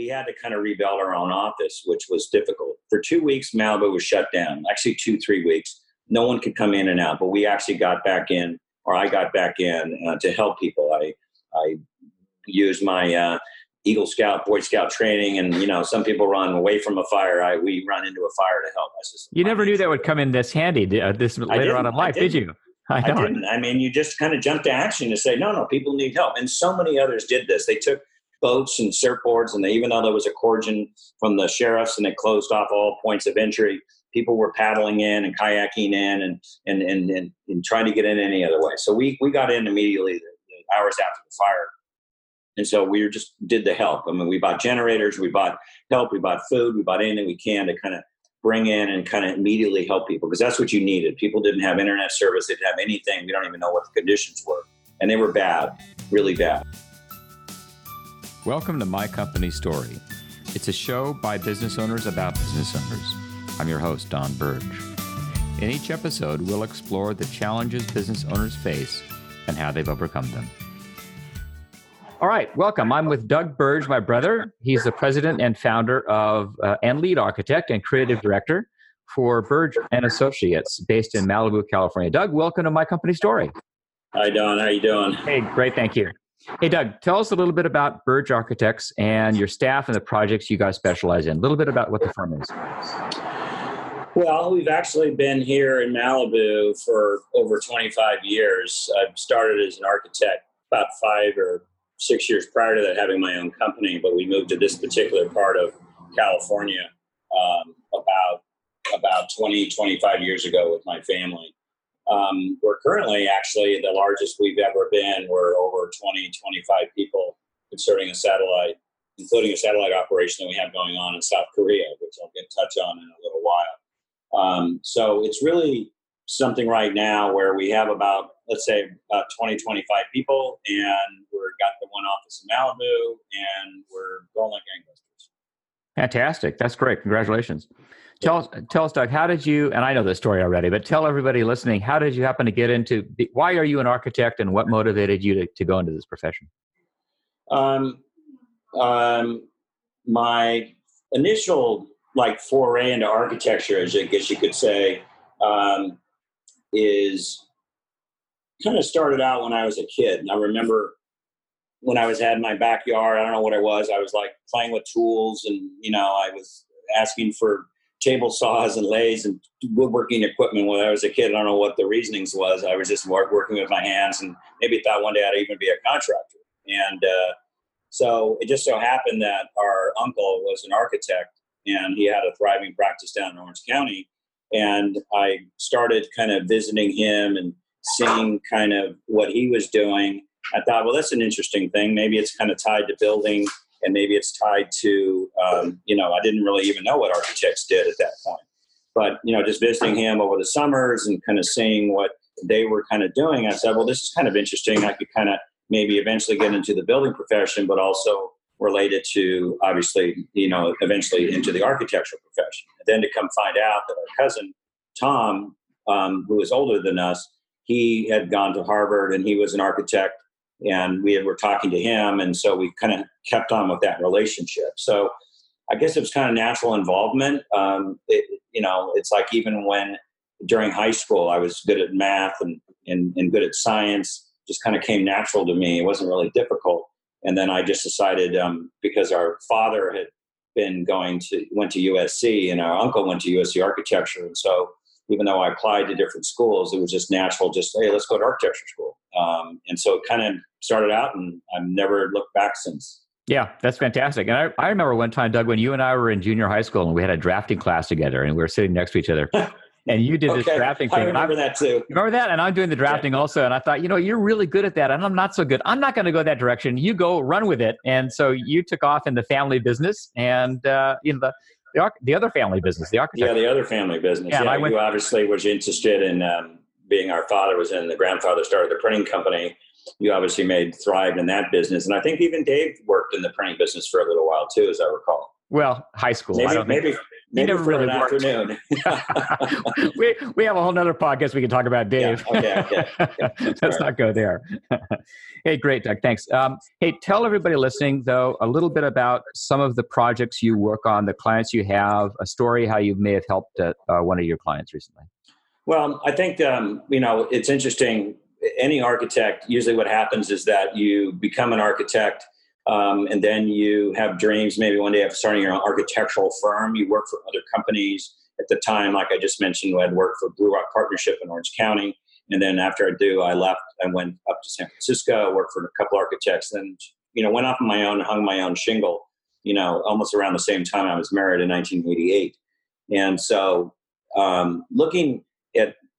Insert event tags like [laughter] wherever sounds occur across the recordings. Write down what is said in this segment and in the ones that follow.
we had to kind of rebuild our own office, which was difficult. For two weeks, Malibu was shut down. Actually, two three weeks. No one could come in and out, but we actually got back in, or I got back in uh, to help people. I I used my uh, Eagle Scout, Boy Scout training, and you know, some people run away from a fire. I we run into a fire to help. Just, you never knew that would come in this handy uh, this later on in life, did you? I, I, didn't. I mean, you just kind of jumped to action to say, no, no, people need help, and so many others did this. They took boats and surfboards, and they, even though there was a cordon from the sheriffs and they closed off all points of entry, people were paddling in and kayaking in and and and, and, and trying to get in any other way. So we we got in immediately the, the hours after the fire and so we just did the help. I mean, we bought generators, we bought help, we bought food, we bought anything we can to kind of bring in and kind of immediately help people because that's what you needed. People didn't have internet service, they didn't have anything. We don't even know what the conditions were. And they were bad, really bad. Welcome to My Company Story. It's a show by business owners about business owners. I'm your host, Don Burdge. In each episode, we'll explore the challenges business owners face and how they've overcome them. All right, welcome. I'm with Doug Burdge, my brother. He's the president and founder of uh, and lead architect and creative director for Burdge and Associates, based in Malibu, California. Doug, welcome to my company story. Hi, Don. How you doing? Hey, great. Thank you. Hey, Doug, tell us a little bit about Burdge Architects and your staff and the projects you guys specialize in. A little bit about what the firm is. Well, we've actually been here in Malibu for over 25 years. I started as an architect about five or six years prior to that having my own company, but we moved to this particular part of California um, about about 20, 25 years ago with my family. Um, we're currently actually the largest we've ever been. We're over 20, 25 people concerning a satellite, including a satellite operation that we have going on in South Korea, which I'll get touch on in a little while. Um, so it's really something right now where we have about let's say about 20 25 people and we're got the one office in malibu and we're going like gangbusters fantastic that's great congratulations tell us tell us doug how did you and i know this story already but tell everybody listening how did you happen to get into why are you an architect and what motivated you to, to go into this profession um, um, my initial like foray into architecture as i guess you could say um, is kind of started out when I was a kid. And I remember when I was had my backyard, I don't know what it was. I was like playing with tools and, you know, I was asking for table saws and lathes and woodworking equipment when I was a kid. I don't know what the reasonings was. I was just working with my hands and maybe thought one day I'd even be a contractor. And uh, so it just so happened that our uncle was an architect and he had a thriving practice down in Orange County and I started kind of visiting him and seeing kind of what he was doing. I thought, well, that's an interesting thing. Maybe it's kind of tied to building, and maybe it's tied to, um, you know, I didn't really even know what architects did at that point. But you know, just visiting him over the summers and kind of seeing what they were kind of doing, I said, well, this is kind of interesting. I could kind of maybe eventually get into the building profession, but also related to obviously, you know, eventually into the architectural profession. And then to come find out that our cousin Tom, um, who is older than us, he had gone to Harvard and he was an architect, and we were talking to him, and so we kind of kept on with that relationship. So I guess it was kind of natural involvement. Um, it, you know, it's like even when during high school I was good at math and, and, and good at science, just kind of came natural to me. It wasn't really difficult and then I just decided um, because our father had been going to went to USC and our uncle went to USC architecture, and so even though I applied to different schools, it was just natural. Just hey, let's go to architecture school, um, and so it kind of started out, and I've never looked back since. Yeah, that's fantastic. And I, I remember one time, Doug, when you and I were in junior high school and we had a drafting class together and we were sitting next to each other. [laughs] and you did okay. this drafting thing. I remember that too. Remember that? And I'm doing the drafting yeah. also. And I thought, you know, you're really good at that, and I'm not so good. I'm not going to go that direction. You go run with it. And so you took off in the family business, and uh, you know the. The, the other family business, the architect. Yeah, the other family business. Yeah, yeah went, you obviously was interested in um, being our father was in the grandfather started the printing company. You obviously made thrived in that business, and I think even Dave worked in the printing business for a little while too, as I recall. Well, high school. Maybe, maybe Maybe never really an worked. afternoon. [laughs] [laughs] we we have a whole nother podcast we can talk about Dave. Yeah, okay, okay. [laughs] Let's not go there. hey, great, Doug. Thanks. Um, hey, tell everybody listening though a little bit about some of the projects you work on, the clients you have, a story how you may have helped uh, uh, one of your clients recently. Well, I think um, you know it's interesting. Any architect, usually, what happens is that you become an architect, um, and then you have dreams. Maybe one day of starting your own architectural firm. You work for other companies. At the time, like I just mentioned, I had worked for Blue Rock Partnership in Orange County, and then after I do, I left. I went up to San Francisco, worked for a couple architects, then you know went off on my own, hung my own shingle. You know, almost around the same time I was married in 1988, and so um, looking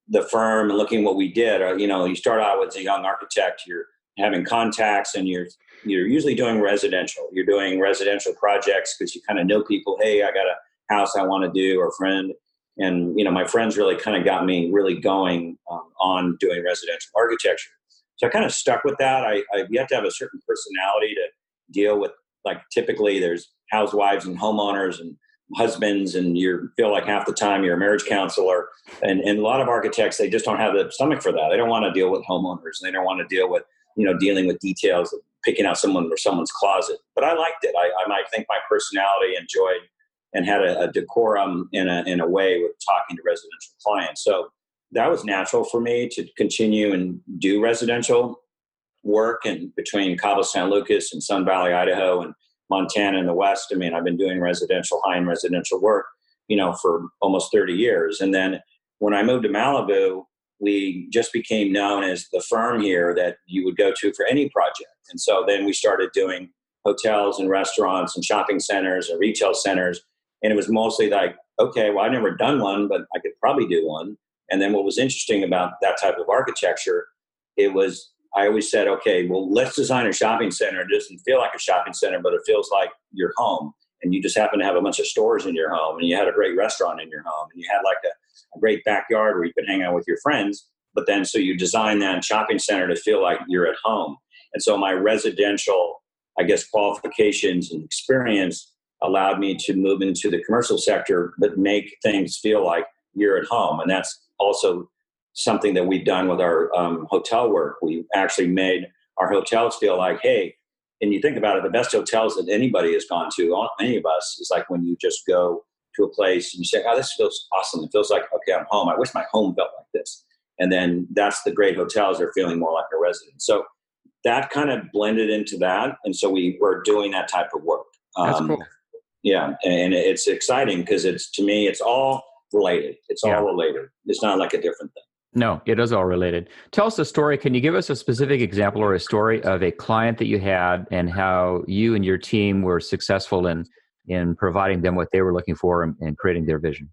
the firm and looking what we did, uh, you know, you start out as a young architect, you're having contacts and you're you're usually doing residential. You're doing residential projects because you kind of know people. Hey, I got a house I want to do, or friend, and you know, my friends really kind of got me really going um, on doing residential architecture. So I kind of stuck with that. I, I you have to have a certain personality to deal with. Like typically, there's housewives and homeowners and husbands and you feel like half the time you're a marriage counselor. And, and a lot of architects they just don't have the stomach for that. They don't want to deal with homeowners and they don't want to deal with you know dealing with details of picking out someone or someone's closet. But i liked it. I, I might think my personality enjoyed and had a, a decorum in a, in a way with talking to residential clients. So that was natural for me to continue and do residential work and between cabo san lucas and sun valley idaho and Montana in the West. I mean, I've been doing residential, high end residential work, you know, for almost 30 years. And then when I moved to Malibu, we just became known as the firm here that you would go to for any project. And so then we started doing hotels and restaurants and shopping centers and retail centers. And it was mostly like, okay, well, I've never done one, but I could probably do one. And then what was interesting about that type of architecture, it was I always said, okay, well, let's design a shopping center. It doesn't feel like a shopping center, but it feels like your home. And you just happen to have a bunch of stores in your home, and you had a great restaurant in your home, and you had like a, a great backyard where you could hang out with your friends. But then, so you design that shopping center to feel like you're at home. And so, my residential, I guess, qualifications and experience allowed me to move into the commercial sector, but make things feel like you're at home. And that's also something that we've done with our um, hotel work. We actually made our hotels feel like, hey, and you think about it, the best hotels that anybody has gone to, any of us, is like when you just go to a place and you say, oh, this feels awesome. It feels like, okay, I'm home. I wish my home felt like this. And then that's the great hotels are feeling more like a resident. So that kind of blended into that. And so we were doing that type of work. That's Um, cool. Yeah. And it's exciting because it's, to me, it's all related. It's all related. It's not like a different thing. No, it is all related. Tell us a story. Can you give us a specific example or a story of a client that you had and how you and your team were successful in in providing them what they were looking for and, and creating their vision?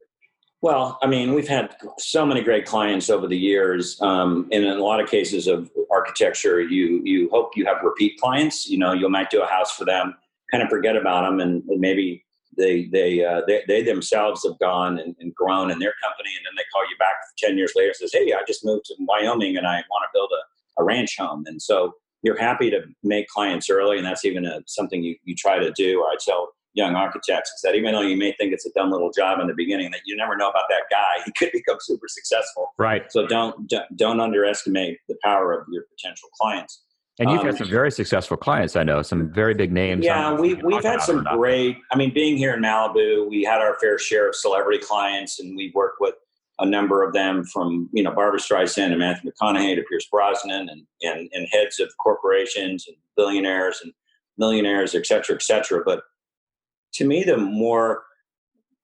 Well, I mean, we've had so many great clients over the years, um, and in a lot of cases of architecture, you you hope you have repeat clients. You know, you might do a house for them, kind of forget about them, and, and maybe they they, uh, they they themselves have gone and, and grown in their company, and then they call you back ten years later and says, "Hey, I just moved to Wyoming and I want to build a, a ranch home," and so you're happy to make clients early, and that's even a, something you, you try to do. I tell young architects is that even though you may think it's a dumb little job in the beginning, that you never know about that guy. [laughs] He could become super successful. Right. So don't don't- don't underestimate the power of your potential clients. And you've Um, had some very successful clients, I know, some very big names. Yeah, if we we've had some it or not. great. I mean, being here in Malibu, we had our fair share of celebrity clients, and we worked with a number of them, from you know Barbra Streisand and Matthew McConaughey to Pierce Brosnan, and and, and heads of corporations and billionaires and millionaires, et cetera, et cetera. But to me, the more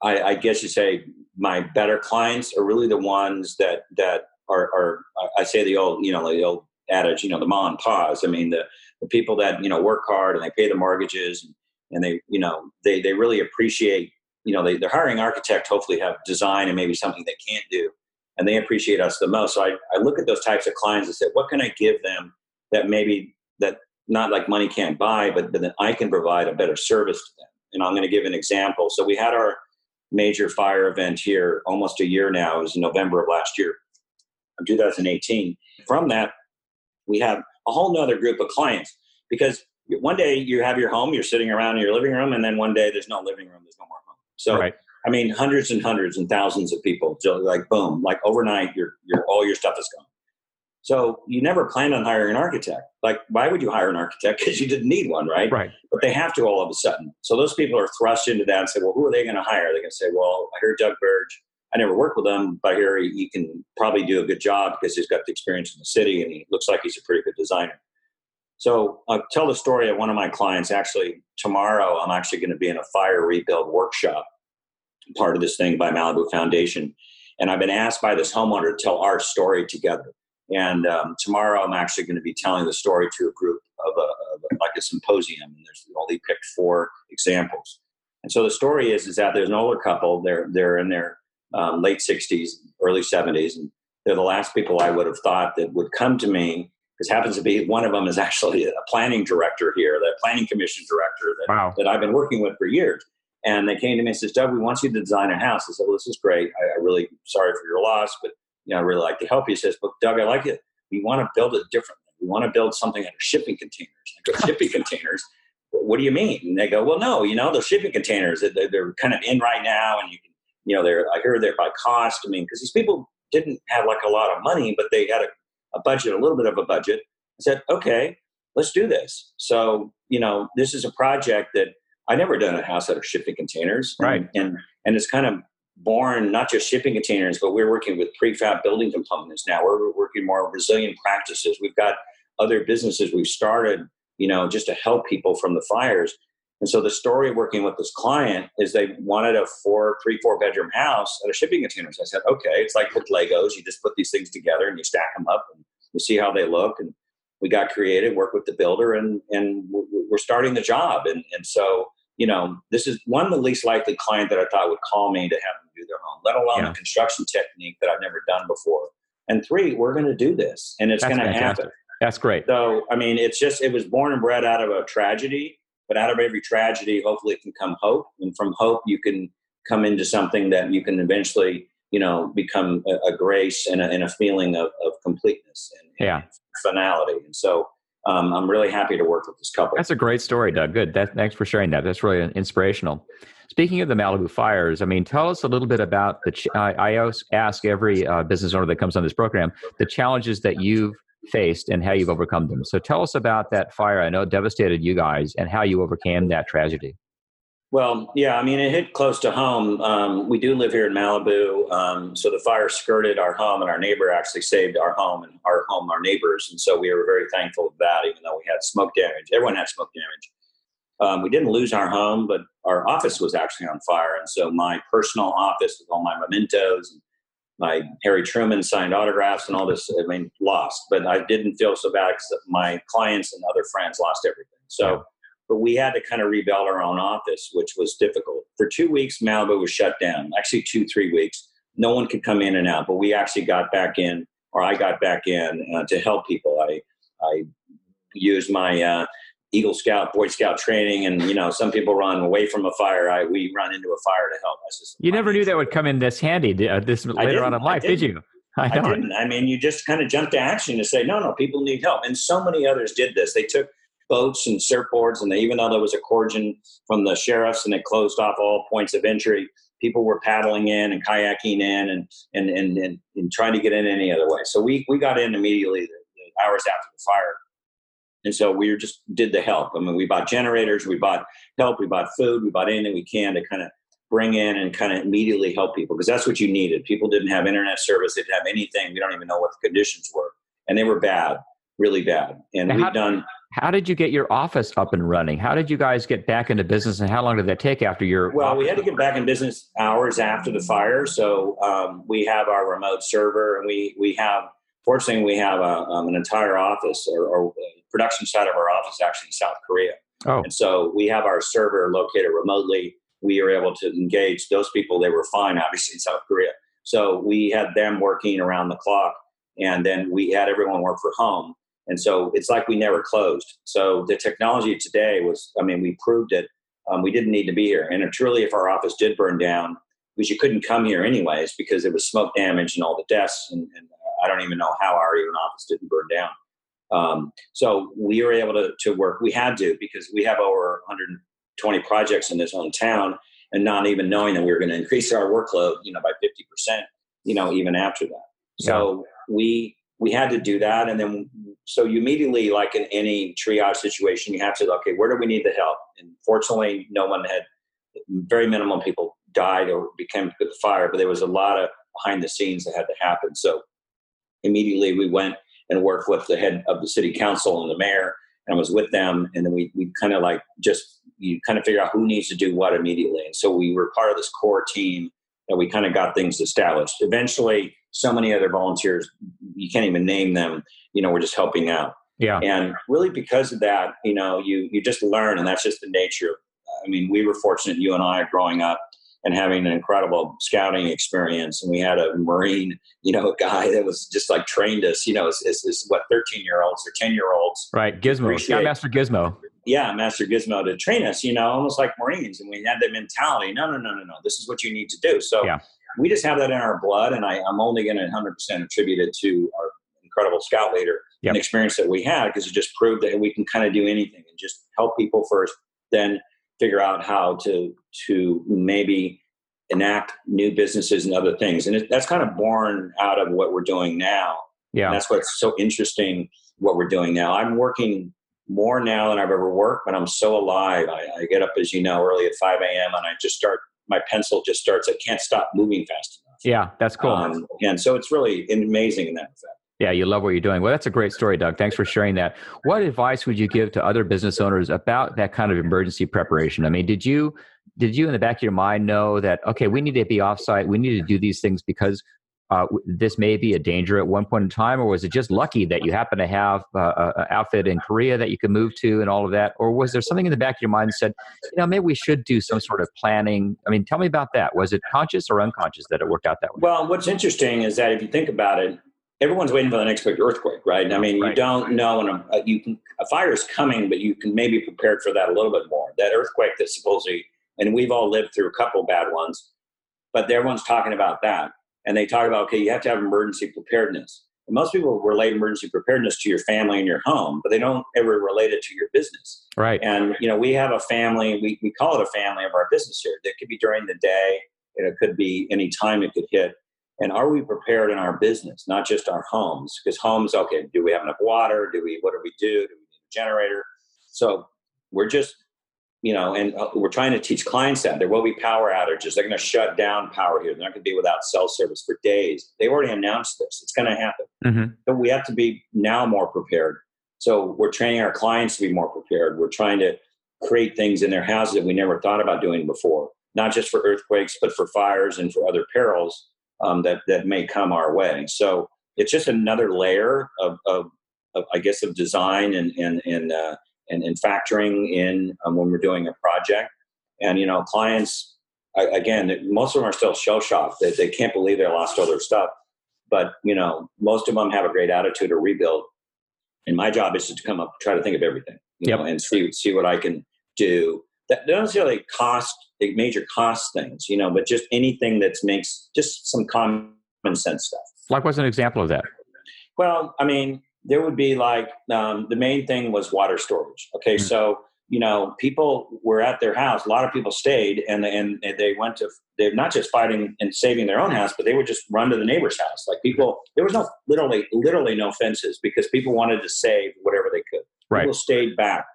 I, I guess you say my better clients are really the ones that that are, are I say the old you know the old adage you know the ma and pa's. I mean the the people that you know work hard and they pay the mortgages and, they you know they they really appreciate you know they, they're hiring architect hopefully have design and maybe something they can't do and they appreciate us the most. So I, I look at those types of clients and say what can i give them that maybe that not like money can't buy but, but that i can provide a better service to them? And i'm going to give an example. So we had our major fire event here almost a year now. It was in november of last year of 2018 from that we have a whole nother group of clients because one day you have your home, you're sitting around in your living room, and then one day there's no living room, there's no more home. So Right. I mean, hundreds and hundreds and thousands of people. Like boom, like overnight, your your all your stuff is gone. So you never planned on hiring an architect. Like, why would you hire an architect? Because you didn't need one, right? Right. But they have to all of a sudden. So those people are thrust into that and say, well, who are they going to hire? They're going to say, well, I heard Doug Burdge. I never worked with him, but hear he, can probably do a good job because he's got the experience in the city and he looks like he's a pretty good designer. So I'll tell the story of one of my clients. Actually, tomorrow I'm actually going to be in a fire rebuild workshop, part of this thing by Malibu Foundation. And I've been asked by this homeowner to tell our story together. And um, tomorrow I'm actually going to be telling the story to a group of, a, of a, like a symposium. And there's only picked four examples. And so the story is is that there's an older couple. They're they're in their um, late 60s, early 70s, and they're the last people I would have thought that would come to me. This happens to be one of them is [laughs] actually a planning director here, the planning commission director that, wow. that I've been working with for years. And they came to me and says, Doug, we want you to design a house. I said, well, this is great. I, I really sorry for your loss, but you know, I really like to help you. He says, but Doug, I like it. We want to build it differently. We want to build something out of shipping containers. I go, [laughs] shipping containers? What do you mean? And they go, well, no, you know, those shipping containers, they're, they're kind of in right now and you can, you know, they're, I hear they're by cost. I mean, because these people didn't have like a lot of money, but they had a, a budget, a little bit of a budget. I said, okay, let's do this. So, you know, this is a project that I never done a house out of shipping containers. Right. And, and, and it's kind of born not just shipping containers, but we're working with prefab building components now. We're working more resilient practices. We've got other businesses we've started, you know, just to help people from the fires. And so the story of working with this client is they wanted a four, three, four bedroom house at a shipping container. So I said, okay, it's like with Legos. You just put these things together and you stack them up and you see how they look. And we got creative, worked with the builder, and and we're starting the job. And and so you know, this is one of the least likely client that I thought would call me to have them do their home, let alone yeah. a construction technique that I've never done before. And three, we're going to do this, and it's going to happen. That's great. So, I mean, it's just it was born and bred out of a tragedy, but out of every tragedy, hopefully, it can come hope, and from hope, you can come into something that you can eventually, you know, become a, a grace and a, and a feeling of, of completeness and, yeah. and finality. And so, um, I'm really happy to work with this couple. That's a great story, Doug. Good. That, thanks for sharing that. That's really inspirational. Speaking of the Malibu fires, I mean, tell us a little bit about the. Ch- I, I ask every uh, business owner that comes on this program the challenges that you've faced and how you've overcome them. So tell us about that fire. I know it devastated you guys and how you overcame that tragedy. Well, yeah, I mean, it hit close to home. Um, we do live here in Malibu, um, so the fire skirted our home, and our neighbor actually saved our home and our home, our neighbors, and so we were very thankful of that. Even though we had smoke damage, everyone had smoke damage. Um, we didn't lose our home, but our office was actually on fire, and so my personal office with all my mementos, and my Harry Truman signed autographs, and all this, I mean, lost. But I didn't feel so bad because my clients and other friends lost everything. So but we had to kind of rebuild our own office, which was difficult. For two weeks, Malibu was shut down. Actually, two three weeks. No one could come in and out, but we actually got back in, or I got back in uh, to help people. I I used my uh, Eagle Scout, Boy Scout training, and you know, some people run away from a fire. I we run into a fire to help. Just, you never knew that would come in this handy uh, this later on in life, did you? [laughs] I, I, didn't. I mean, you just kind of jumped to action to say, no, no, people need help, and so many others did this. They took boats and surfboards, and they, even though there was a cordon from the sheriffs and it closed off all points of entry, people were paddling in and kayaking in and and and, and, and trying to get in any other way. So we we got in immediately hours after the fire, and so we just did the help. I mean, we bought generators, we bought help, we bought food, we bought anything we can to kind of bring in and kind of immediately help people because that's what you needed. People didn't have internet service, they didn't have anything. We don't even know what the conditions were, and they were bad, really bad. And we've done how did you get your office up and running? How did you guys get back into business, and how long did that take after your? Well, we had to get back in business hours after the fire, so um, we have our remote server, and we we have. Fortunately, we have a, um, an entire office or, or, production side of our office actually in South Korea. Oh. And so we have our server located remotely. We are able to engage those people. They were fine, obviously, in South Korea. So we had them working around the clock, and then we had everyone work from home. And so it's like we never closed. So the technology today was, I mean, we proved it. Um, we didn't need to be here. And truly, if our office did burn down, because you couldn't come here anyways because it was smoke damage and all the desks. And, and I don't even know how our even office didn't burn down. Um, so we were able to, to work. We had to because we have over 120 projects in this own town. and not even knowing that we were going to increase our workload, you know, by 50%, you know, even after that. So yeah. we, we had to do that. And then, so you immediately, like in any triage situation, you have to, okay, where do we need the help? And fortunately, no one had, very minimal people died or became with the fire, but there was a lot of behind the scenes that had to happen. So immediately we went and worked with the head of the city council and the mayor and I was with them. And then we, we kind of like just, you kind of figure out who needs to do what immediately. And so we were part of this core team that we kind of got things established. Eventually, so many other volunteers, you can't even name them, you know, we're just helping out. Yeah. And really because of that, you know, you, you just learn and that's just the nature. I mean, we were fortunate, you and I growing up and having an incredible scouting experience. And we had a Marine, you know, a [laughs] guy that was just like trained us, you know, is, is, what, 13 year olds or 10 year olds. Right. Gizmo. Scoutmaster Gizmo. Yeah. Master Gizmo to train us, you know, almost like Marines. And we had that mentality. No, no, no, no, no. This is what you need to do. So yeah. we just have that in our blood. And I, I'm only going to 100% attribute it to our incredible scout leader yep. and experience that we had because it just proved that we can kind of do anything and just help people first, then figure out how to to maybe enact new businesses and other things. And it, that's kind of born out of what we're doing now. Yeah. And that's what's so interesting what we're doing now. I'm working more now than i've ever worked but i'm so alive. I, I get up as you know early at 5 a.m and i just start my pencil just starts i can't stop moving fast enough. Yeah that's cool. Um, and so it's really amazing in that effect yeah, you love what you're doing. Well, that's a great story, Doug. Thanks for sharing that. What advice would you give to other business owners about that kind of emergency preparation? I mean, did you did you in the back of your mind know that okay, we need to be offsite, we need to do these things because uh, this may be a danger at one point in time, or was it just lucky that you happen to have uh, an outfit in Korea that you could move to and all of that, or was there something in the back of your mind that said, you know, maybe we should do some sort of planning? I mean, tell me about that. Was it conscious or unconscious that it worked out that way? Well, what's interesting is that if you think about it, everyone's waiting for the next big earthquake, right? I mean, right. you don't know when a, you can a fire is coming, but you can maybe prepare for that a little bit more. That earthquake that supposedly, and we've all lived through a couple bad ones, but everyone's talking about that, and they talk about okay, you have to have emergency preparedness. And most people relate emergency preparedness to your family and your home, but they don't ever relate it to your business. Right. And you know, we have a family. We we call it a family of our business here. That could be during the day. It could be any time it could hit and are we prepared in our business not just our homes? Because homes okay do we have enough water? Do we what do we do? Do we need a generator? So we're just you know and uh, we're trying to teach clients that. There will be power outages they're going to shut down power here. They're not going to be without cell service for days. They already announced this. It's going to happen. Mm-hmm. but we have to be now more prepared. So we're training our clients to be more prepared. We're trying to create things in their houses that we never thought about doing before. Not just for earthquakes but for fires and for other perils um, that that may come our way. So it's just another layer of, of, of I guess, of design and and and uh, and, and, factoring in um, when we're doing a project. And you know, clients again, most of them are still shell shocked. They, they can't believe they lost all their stuff. But you know, most of them have a great attitude to rebuild. And my job is to come up, try to think of everything, you yep. know, and see see what I can do that don't necessarily cost major cost things, you know, but just anything that makes just some common sense stuff. Like, what's an example of that? Well, I mean, there would be like um, the main thing was water storage. Okay, mm-hmm. so you know, people were at their house. A lot of people stayed, and and they went to. They're not just fighting and saving their own house, but they would just run to the neighbor's house. Like people, there was no literally, literally no fences because people wanted to save whatever they could. Right. People stayed back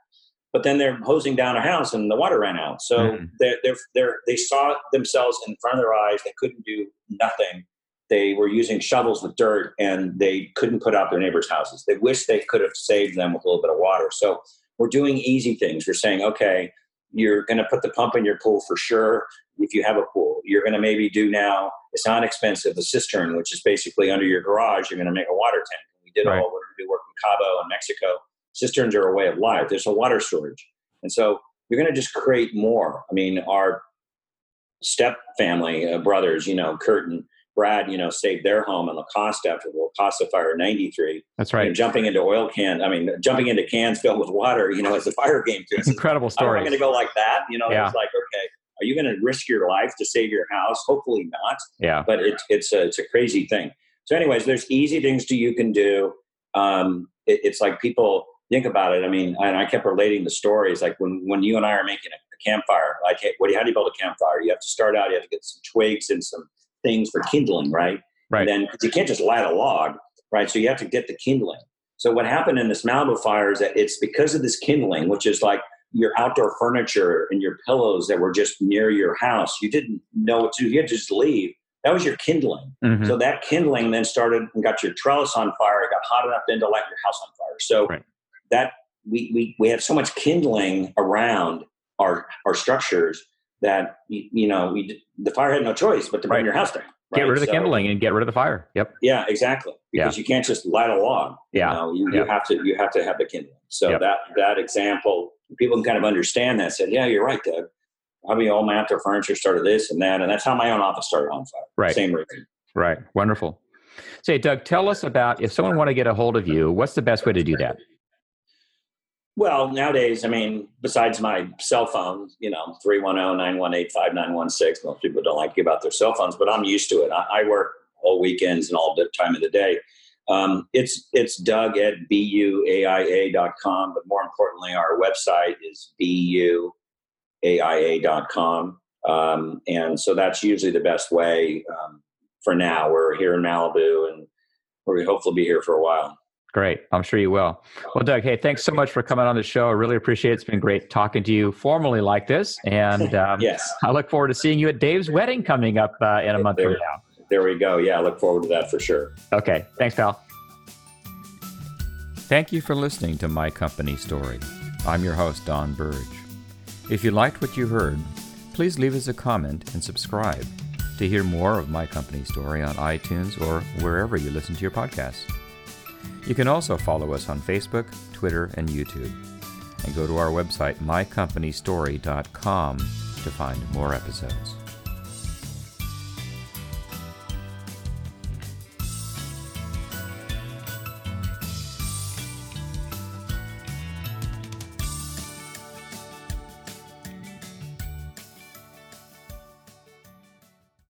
but then they're hosing down a house and the water ran out. So mm-hmm. they're, they're, they're, they saw themselves in front of their eyes. They couldn't do nothing. They were using shovels with dirt and they couldn't put out their neighbors' houses. They wish they could have saved them with a little bit of water. So we're doing easy things. We're saying, okay, you're going to put the pump in your pool for sure if you have a pool. You're going to maybe do now, it's not expensive, a cistern, which is basically under your garage. You're going to make a water tank. We did right. all what we do work in Cabo and Mexico cisterns are a way of life. There's a water storage. And so you're going to just create more. I mean, our step family, uh, brothers, you know, Kurt and Brad, you know, saved their home in La Costa after the La Costa fire in 93. That's right. And jumping into oil can, I mean, jumping into cans filled with water, you know, as the fire game. Too. It's incredible story. I'm going to go like that. You know, yeah. it's like, okay, are you going to risk your life to save your house? Hopefully not. Yeah. But it's, it's a, it's a crazy thing. So anyways, there's easy things to you can do. Um, it, it's like people, think about it, I mean, and I kept relating the stories like when when you and I are making a campfire. Like, hey, what do you, how do you build a campfire? You have to start out. You have to get some twigs and some things for kindling, right? Right. And then 'cause you can't just light a log, right? So you have to get the kindling. So what happened in this Malibu fire is that it's because of this kindling, which is like your outdoor furniture and your pillows that were just near your house. You didn't know what to do. You had to just leave. That was your kindling. Mhm. So that kindling then started and got your trellis on fire. It got hot enough then to light your house on fire. So Right. That we, we we have so much kindling around our our structures that you, you know we the fire had no choice but to burn Right. your house down. Get rid of the So- kindling and get rid of the fire. Yep. Yeah, exactly. Because you can't just light a log. Yeah. You, know, you, Yeah. you have to you have to have the kindling. So Yep. that that example, people can kind of understand that. Said, yeah, you're right, Doug. I mean, all my outdoor furniture started this and that, and that's how my own office started on fire. Right. Same reason. Right. Wonderful. Say, Doug, tell us about if someone want to get a hold of you, what's the best way to do that? Well, nowadays, I mean, besides my cell phone, you know, 310-918-5916, most people don't like to give out their cell phones, but I'm used to it. I, I work all weekends and all the time of the day. Um, it's it's Doug at buaia.com, but more importantly, our website is buaia.com. Um, and so that's usually the best way um, for now. We're here in Malibu and we're hopefully be here for a while. Great. I'm sure you will. Well, Doug, hey, thanks so much for coming on the show. I really appreciate it. It's been great talking to you formally like this. And um, Yes. I look forward to seeing you at Dave's wedding coming up uh, in a month from There. now. There we go. Yeah, I look forward to that for sure. Okay. Thanks, pal. Thank you for listening to My Company Story. I'm your host, Don Burdge. If you liked what you heard, please leave us a comment and subscribe to hear more of My Company Story on iTunes or wherever you listen to your podcasts. You can also follow us on Facebook, Twitter, and YouTube. And go to our website, mycompanystory.com, to find more episodes.